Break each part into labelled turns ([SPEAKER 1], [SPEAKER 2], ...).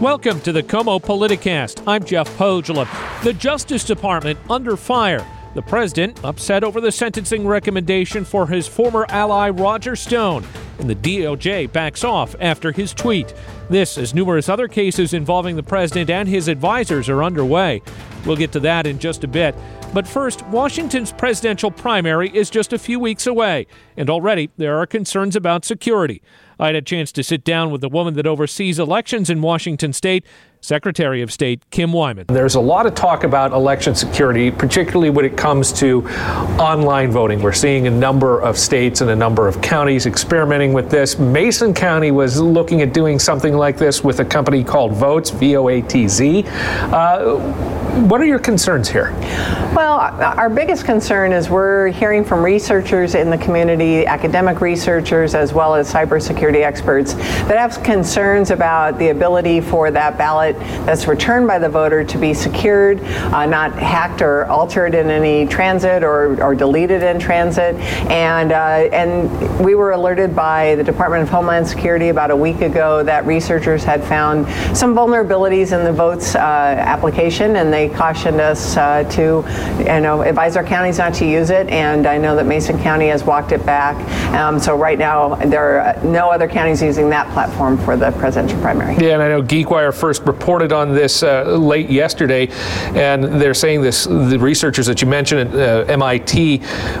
[SPEAKER 1] Welcome to the KOMO Politicast. I'm Jeff Pohjola. The Justice Department under fire. The president upset over the sentencing recommendation for his former ally Roger Stone, and the DOJ backs off after his tweet. This, as numerous other cases involving the president and his advisors are underway. We'll get to that in just a bit. But first, Washington's presidential primary is just a few weeks away, and already there are concerns about security. I had a chance to sit down with the woman that oversees elections in Washington state, Secretary of State Kim Wyman.
[SPEAKER 2] There's a lot of talk about election security, particularly when it comes to online voting. We're seeing a number of states and a number of counties experimenting with this. Mason County was looking at doing something like this with a company called Voatz, V O A T Z. Uh, what are your concerns here?
[SPEAKER 3] Well, our biggest concern is we're hearing from researchers in the community, academic researchers, as well as cybersecurity experts, that have concerns about the ability for that ballot that's returned by the voter to be secured, uh, not hacked or altered in any transit or, or deleted in transit. And, uh, and we were alerted by the Department of Homeland Security about a week ago that researchers had found some vulnerabilities in the Voatz uh, application, and they cautioned us uh, to, you know, advise our counties not to use it. And I know that Mason County has walked it back. Um, so right now, there are no other counties using that platform for the presidential primary.
[SPEAKER 2] Yeah, and I know GeekWire first reported on this uh, late yesterday, and they're saying this. The researchers that you mentioned at uh, MIT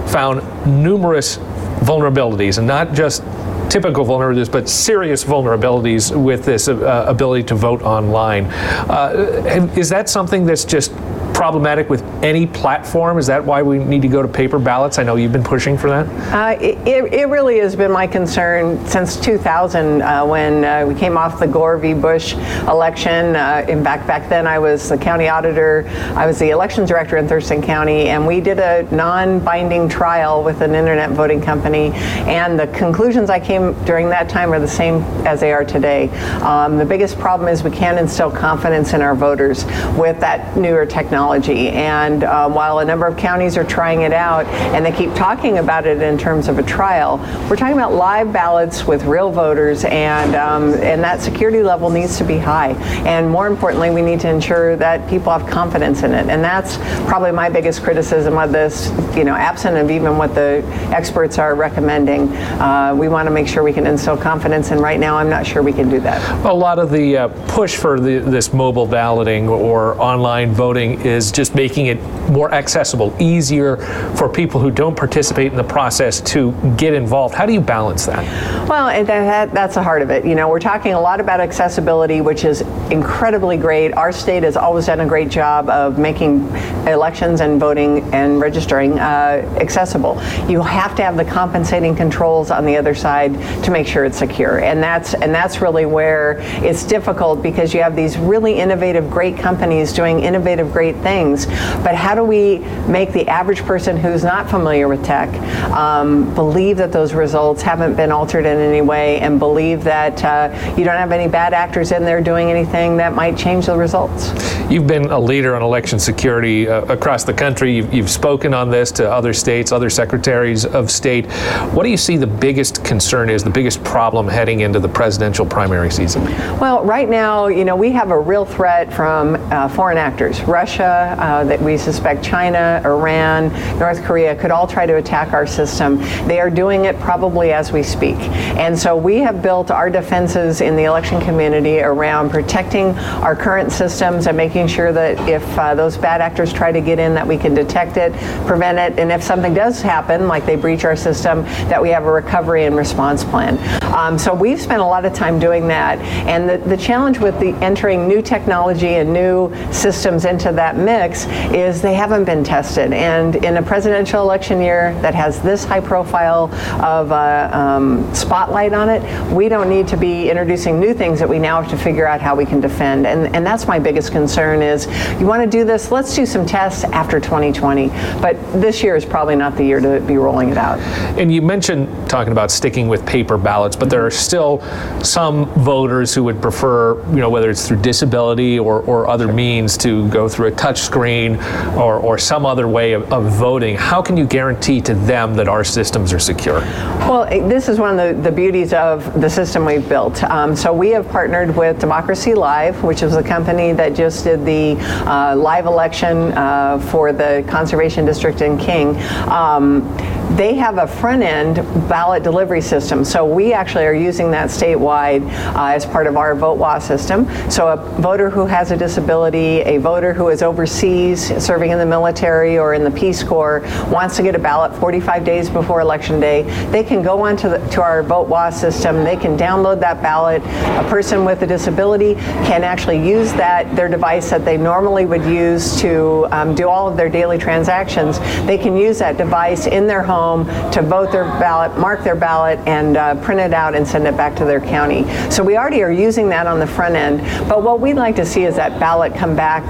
[SPEAKER 2] found numerous vulnerabilities, and not just typical vulnerabilities, but serious vulnerabilities with this uh, ability to vote online. Uh, is that something that's just problematic with any platform? Is that why we need to go to paper ballots? I know you've been pushing for that.
[SPEAKER 3] Uh, it, it, really has been my concern since 2000 uh, when uh, we came off the Gore v. Bush election. Uh, in back back then, I was the county auditor. I was the election director in Thurston County, and we did a non-binding trial with an internet voting company. And the conclusions I came during that time are the same as they are today. Um, the biggest problem is we can't instill confidence in our voters with that newer technology technology. And um, while a number of counties are trying it out and they keep talking about it in terms of a trial, we're talking about live ballots with real voters, and um, and that security level needs to be high. And more importantly, we need to ensure that people have confidence in it. And that's probably my biggest criticism of this. You know, absent of even what the experts are recommending, uh, we want to make sure we can instill confidence. And right now, I'm not sure we can do that.
[SPEAKER 2] A lot of the uh, push for the, this mobile balloting or online voting is is just making it more accessible, easier for people who don't participate in the process to get involved. How do you balance that?
[SPEAKER 3] Well, that, that's the heart of it. You know, we're talking a lot about accessibility, which is incredibly great. Our state has always done a great job of making elections and voting and registering uh, accessible. You have to have the compensating controls on the other side to make sure it's secure, and that's and that's really where it's difficult because you have these really innovative, great companies doing innovative, great things. But how do we make the average person who's not familiar with tech um, believe that those results haven't been altered in any way and believe that uh, you don't have any bad actors in there doing anything that might change the results?
[SPEAKER 2] You've been a leader on election security uh, across the country. You've, you've spoken on this to other states, other secretaries of state. What do you see the biggest concern is, the biggest problem heading into the presidential primary season?
[SPEAKER 3] Well, right now, you know, we have a real threat from uh, foreign actors. Russia, uh, that we suspect China, Iran, North Korea could all try to attack our system. They are doing it probably as we speak. And so we have built our defenses in the election community around protecting our current systems and making sure that if uh, those bad actors try to get in, that we can detect it, prevent it, and if something does happen, like they breach our system, that we have a recovery and response plan. Um, so we've spent a lot of time doing that. And the, the challenge with the entering new technology and new systems into that mix is they haven't been tested. And in a presidential election year that has this high profile of uh, um, spotlight on it, we don't need to be introducing new things that we now have to figure out how we can defend. And, and that's my biggest concern is you want to do this, let's do some tests after 2020. But this year is probably not the year to be rolling it out.
[SPEAKER 2] And you mentioned talking about sticking with paper ballots, but there are still some voters who would prefer, you know, whether it's through disability or, or other means to go through a touch touchscreen or, or some other way of, of voting, how can you guarantee to them that our systems are secure?
[SPEAKER 3] Well, this is one of the, the beauties of the system we've built. Um, so we have partnered with Democracy Live, which is a company that just did the uh, live election uh, for the Conservation District in King. Um, they have a front end ballot delivery system. So we actually are using that statewide uh, as part of our VoteWa system. So a voter who has a disability, a voter who is overseas serving in the military or in the Peace Corps wants to get a ballot 45 days before election day, they can go onto the, to our VoteWa system. They can download that ballot. A person with a disability can actually use that their device that they normally would use to um, do all of their daily transactions. They can use that device in their home home to vote their ballot, mark their ballot, and uh, print it out and send it back to their county. So we already are using that on the front end. But what we'd like to see is that ballot come back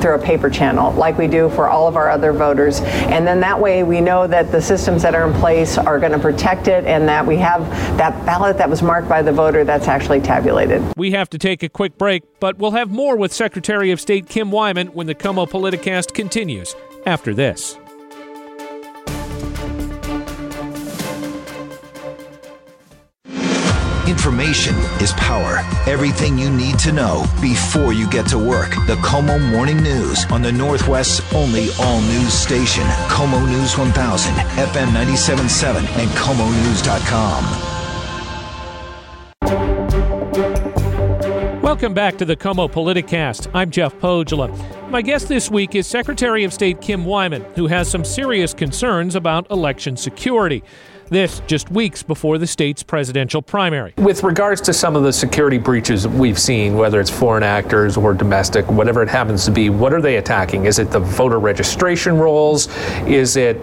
[SPEAKER 3] through a paper channel, like we do for all of our other voters. And then that way we know that the systems that are in place are going to protect it and that we have that ballot that was marked by the voter that's actually tabulated.
[SPEAKER 1] We have to take a quick break, but we'll have more with Secretary of State Kim Wyman when the KOMO Politicast continues after this.
[SPEAKER 4] Information is power. Everything you need to know before you get to work. The KOMO Morning News on the Northwest's only all news station, KOMO News 1000, FM 97.7, and KOMONews.com.
[SPEAKER 1] Welcome back to the KOMO Politicast. I'm Jeff Pohjola. My guest this week is Secretary of State Kim Wyman, who has some serious concerns about election security. This just weeks before the state's presidential primary.
[SPEAKER 2] With regards to some of the security breaches we've seen, whether it's foreign actors or domestic, whatever it happens to be, what are they attacking? Is it the voter registration rolls? Is it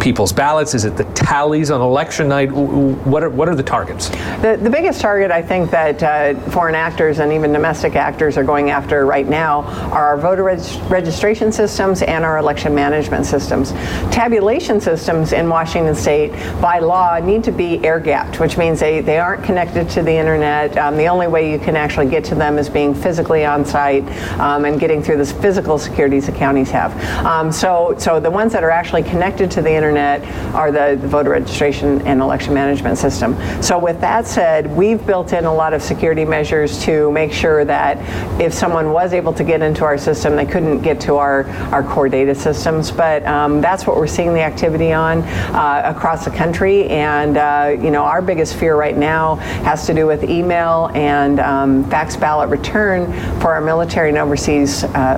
[SPEAKER 2] people's ballots? Is it the tallies on election night? What are, what are the targets?
[SPEAKER 3] The, the biggest target I think that uh, foreign actors and even domestic actors are going after right now are our voter reg- registration systems and our election management systems. Tabulation systems in Washington state by law need to be air gapped, which means they, they aren't connected to the internet. Um, the only way you can actually get to them is being physically on site um, and getting through the physical securities the counties have. Um, so, so the ones that are actually connected to the internet are the, the voter registration and election management system. So with that said, we've built in a lot of security measures to make sure that if someone was able to get into our system, they couldn't get to our, our core data systems. But um, that's what we're seeing the activity on uh, across the country and uh, you know our biggest fear right now has to do with email and um, fax ballot return for our military and overseas uh,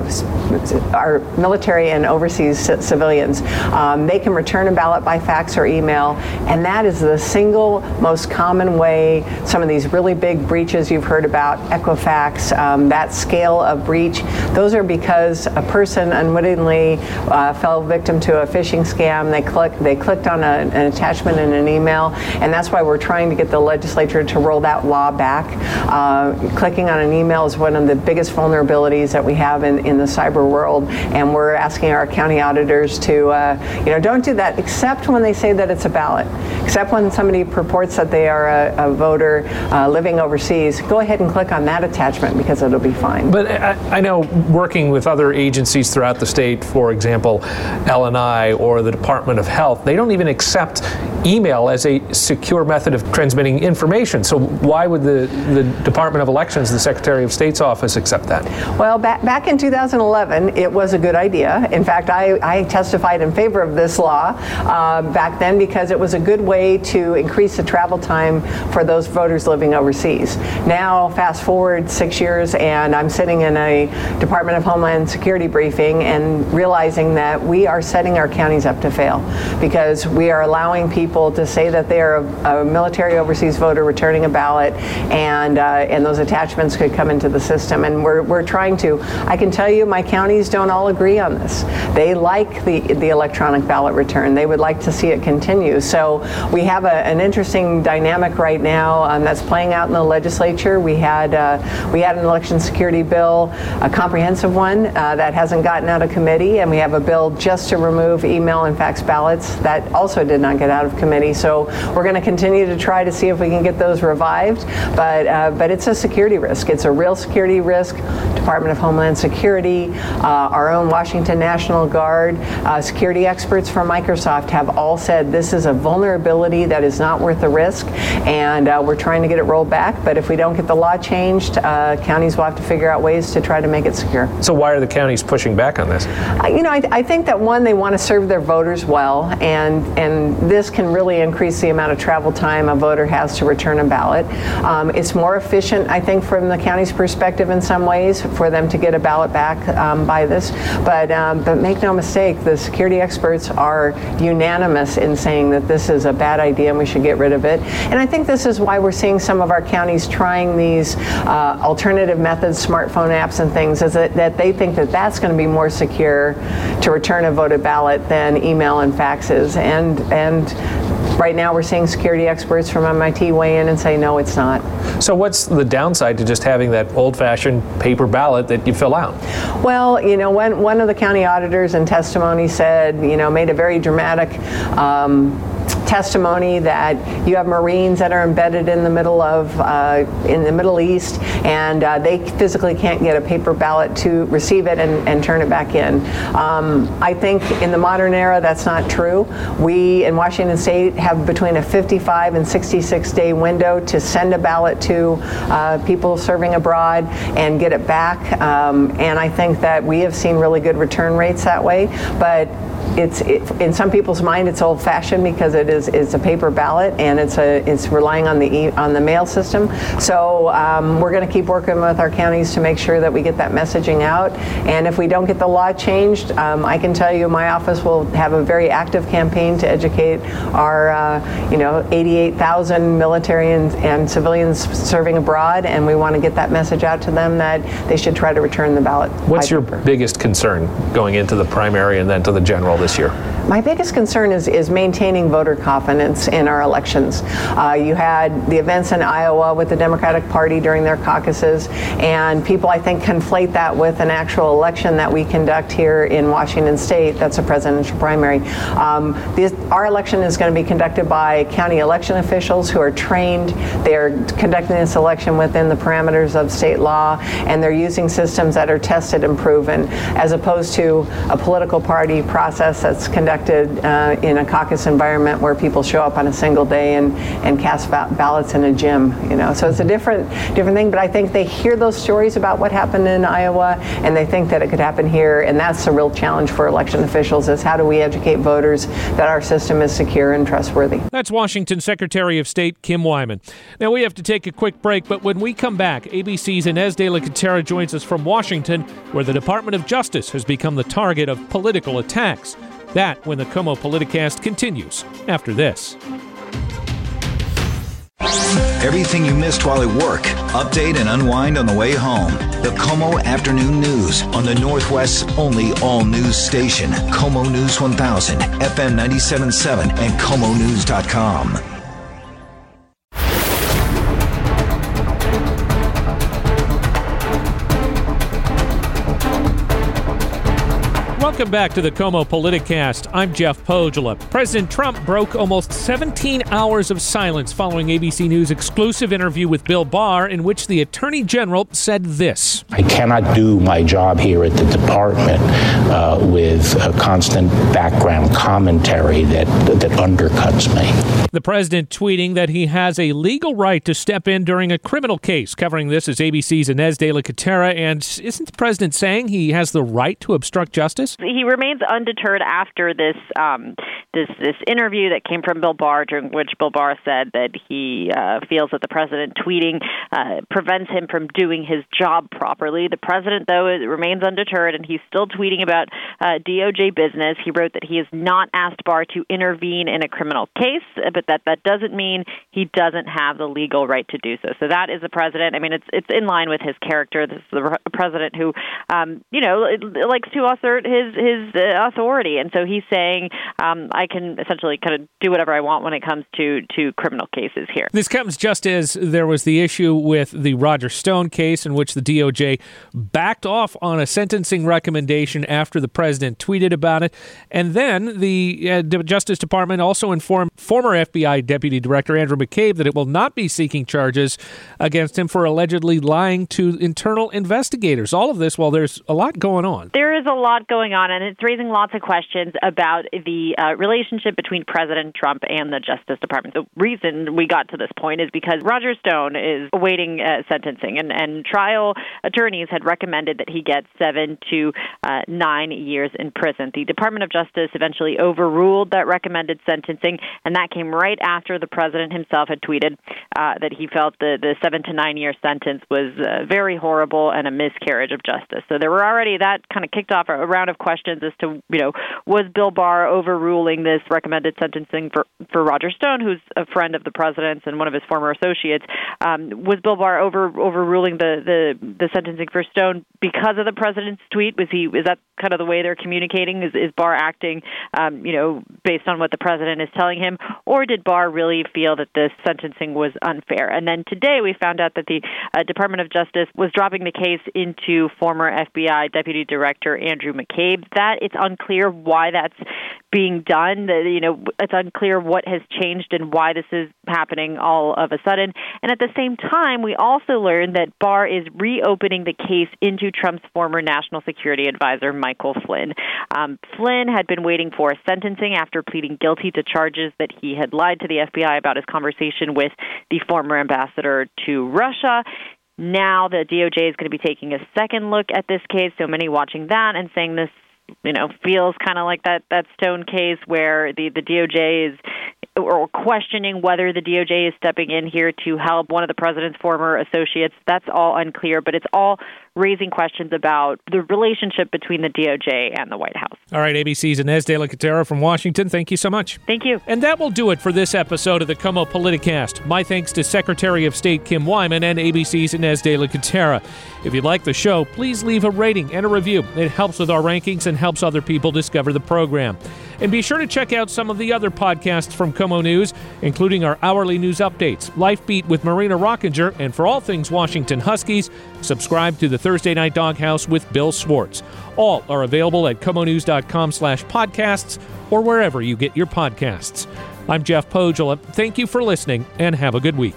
[SPEAKER 3] our military and overseas civilians. Um, they can return a ballot by fax or email, and that is the single most common way some of these really big breaches you've heard about, Equifax, um, that scale of breach. Those are because a person unwittingly uh, fell victim to a phishing scam. They click they clicked on a, an attachment in an email, and that's why we're trying to get the legislature to roll that law back. Uh, clicking on an email is one of the biggest vulnerabilities that we have in, in the cyber world, and we're asking our county auditors to, uh, you know, don't do that except when they say that it's a ballot, except when somebody purports that they are a, a voter uh, living overseas. Go ahead and click on that attachment because it'll be fine.
[SPEAKER 2] But I, I know working with other agencies throughout the state, for example, LNI or the Department of Health, they don't even accept email as a secure method of transmitting information. So why would the, the Department of Elections, the Secretary of State's office, accept that?
[SPEAKER 3] Well, back, back in 2011, it was a good idea. In fact, I, I testified in favor of this law uh, back then because it was a good way to increase the travel time for those voters living overseas. Now, fast forward six years, and I'm sitting in a Department of Homeland Security briefing and realizing that we are setting our counties up to fail because we are allowing people people to say that they are a, a military overseas voter returning a ballot, and uh, and those attachments could come into the system. And we're, we're trying to. I can tell you, my counties don't all agree on this. They like the the electronic ballot return. They would like to see it continue. So we have a, an interesting dynamic right now um, that's playing out in the legislature. We had uh, we had an election security bill, a comprehensive one uh, that hasn't gotten out of committee, and we have a bill just to remove email and fax ballots that also did not get out of committee. So we're going to continue to try to see if we can get those revived. But uh, but it's a security risk. It's a real security risk. Department of Homeland Security, uh, our own Washington National Guard, uh, security experts from Microsoft have all said this is a vulnerability that is not worth the risk, and uh, we're trying to get it rolled back. But if we don't get the law changed, uh, counties will have to figure out ways to try to make it secure.
[SPEAKER 2] So why are the counties pushing back on this?
[SPEAKER 3] you know, I, I think that one, they want to serve their voters well, and and this can really increase the amount of travel time a voter has to return a ballot. Um, it's more efficient, I think, from the county's perspective in some ways for them to get a ballot back um, by this. But um, but make no mistake, the security experts are unanimous in saying that this is a bad idea and we should get rid of it. And I think this is why we're seeing some of our counties trying these uh, alternative methods, smartphone apps and things, is that, that they think that that's going to be more secure to return a voted ballot than email and faxes. And and right now we're seeing security experts from MIT weigh in and say no, it's not.
[SPEAKER 2] So what's the downside to just having that old-fashioned paper ballot that you fill out?
[SPEAKER 3] Well, you know, when one of the county auditors in testimony said, you know, made a very dramatic. Um, testimony that you have Marines that are embedded in the middle of uh, in the Middle East, and uh, they physically can't get a paper ballot to receive it and, and turn it back in. Um, I think in the modern era that's not true. We in Washington State have between a 55 and 66 day window to send a ballot to uh, people serving abroad and get it back. Um, and I think that we have seen really good return rates that way. But it's it, in some people's mind it's old fashioned because it is it's a paper ballot and it's a it's relying on the e, on the mail system. So um, we're going to keep working with our counties to make sure that we get that messaging out. And if we don't get the law changed, um, I can tell you my office will have a very active campaign to educate our uh, you know 88,000 military and, and civilians serving abroad, and we want to get that message out to them that they should try to return the ballot.
[SPEAKER 2] What's your biggest concern going into the primary and then to the general this year?
[SPEAKER 3] My biggest concern is, is maintaining voter confidence in our elections. Uh, you had the events in Iowa with the Democratic Party during their caucuses, and people, I think, conflate that with an actual election that we conduct here in Washington State. That's a presidential primary. Um, this, our election is going to be conducted by county election officials who are trained. They are conducting this election within the parameters of state law, and they're using systems that are tested and proven, as opposed to a political party process that's conducted uh, in a caucus environment where people show up on a single day and, and cast ba- ballots in a gym. You know, so it's a different different thing. But I think they hear those stories about what happened in Iowa, and they think that it could happen here. And that's a real challenge for election officials: is how do we educate voters that our system is secure and trustworthy.
[SPEAKER 1] That's Washington Secretary of State Kim Wyman. Now we have to take a quick break, but when we come back, ABC's Inez de la Cuetara joins us from Washington, where the Department of Justice has become the target of political attacks. That when the KOMO Politicast continues after this.
[SPEAKER 4] Everything you missed while at work. Update and unwind on the way home. The KOMO Afternoon News on the Northwest's only all news station, KOMO News 1000, FM 977, and KOMONews.com.
[SPEAKER 1] Welcome back to the KOMO Politicast. I'm Jeff Pohjola. President Trump broke almost 17 hours of silence following ABC News' exclusive interview with Bill Barr, in which the Attorney General said this
[SPEAKER 5] I cannot do my job here at the department uh, with a constant background commentary that, that undercuts me.
[SPEAKER 1] The president tweeting that he has a legal right to step in during a criminal case. Covering this is ABC's Inez de la Cuetara. And isn't the president saying he has the right to obstruct justice?
[SPEAKER 6] He remains undeterred after this um, this this interview that came from Bill Barr, during which Bill Barr said that he uh, feels that the president tweeting uh, prevents him from doing his job properly. The president, though, remains undeterred, and he's still tweeting about uh, DOJ business. He wrote that he has not asked Barr to intervene in a criminal case. But that that doesn't mean he doesn't have the legal right to do so. So that is the president. I mean, it's it's in line with his character. This is the president who, um, you know, likes to assert his his uh, authority, and so he's saying, um, I can essentially kind of do whatever I want when it comes to to criminal cases here.
[SPEAKER 1] This comes just as there was the issue with the Roger Stone case, in which the DOJ backed off on a sentencing recommendation after the president tweeted about it, and then the uh, Justice Department also informed former FBI Deputy Director Andrew McCabe that it will not be seeking charges against him for allegedly lying to internal investigators. All of this while there's a lot going on.
[SPEAKER 6] There is a lot going on, and it's raising lots of questions about the uh, relationship between President Trump and the Justice Department. The reason we got to this point is because Roger Stone is awaiting uh, sentencing, and, and trial attorneys had recommended that he get seven to uh, nine years in prison. The Department of Justice eventually overruled that recommended sentencing, and that came right after the president himself had tweeted uh, that he felt the, the seven to nine year sentence was uh, very horrible and a miscarriage of justice. So there were already that kind of kicked off a round of questions as to, you know, was Bill Barr overruling this recommended sentencing for, for Roger Stone, who's a friend of the president's and one of his former associates? Um, was Bill Barr over overruling the, the, the sentencing for Stone because of the president's tweet? Was he, is that kind of the way they're communicating? Is, is Barr acting, um, you know, based on what the president is telling him? Or did Barr really feel that this sentencing was unfair? And then today we found out that the uh, Department of Justice was dropping the case into former FBI Deputy Director Andrew McCabe. That it's unclear why that's being done. You know, it's unclear what has changed and why this is happening all of a sudden. And at the same time, we also learned that Barr is reopening the case into Trump's former national security advisor, Michael Flynn. Um, Flynn had been waiting for sentencing after pleading guilty to charges that he had lied to the FBI about his conversation with the former ambassador to Russia. Now the DOJ is going to be taking a second look at this case. So many watching that and saying this you know feels kind of like that that Stone case where the the DOJ is or questioning whether the DOJ is stepping in here to help one of the president's former associates. That's all unclear, but it's all raising questions about the relationship between the DOJ and the White House.
[SPEAKER 1] All right, ABC's Inez de la Cuetara from Washington. Thank you so much.
[SPEAKER 6] Thank you.
[SPEAKER 1] And that will do it for this episode of the KOMO Politicast. My thanks to Secretary of State Kim Wyman and ABC's Inez de la Cuetara. If you like the show, please leave a rating and a review. It helps with our rankings and helps other people discover the program. And be sure to check out some of the other podcasts from KOMO News, including our hourly news updates, Life Beat with Marina Rockinger, and for all things Washington Huskies, subscribe to the Thursday Night Doghouse with Bill Swartz. All are available at komonews.com slash podcasts or wherever you get your podcasts. I'm Jeff Pohjola. Thank you for listening and have a good week.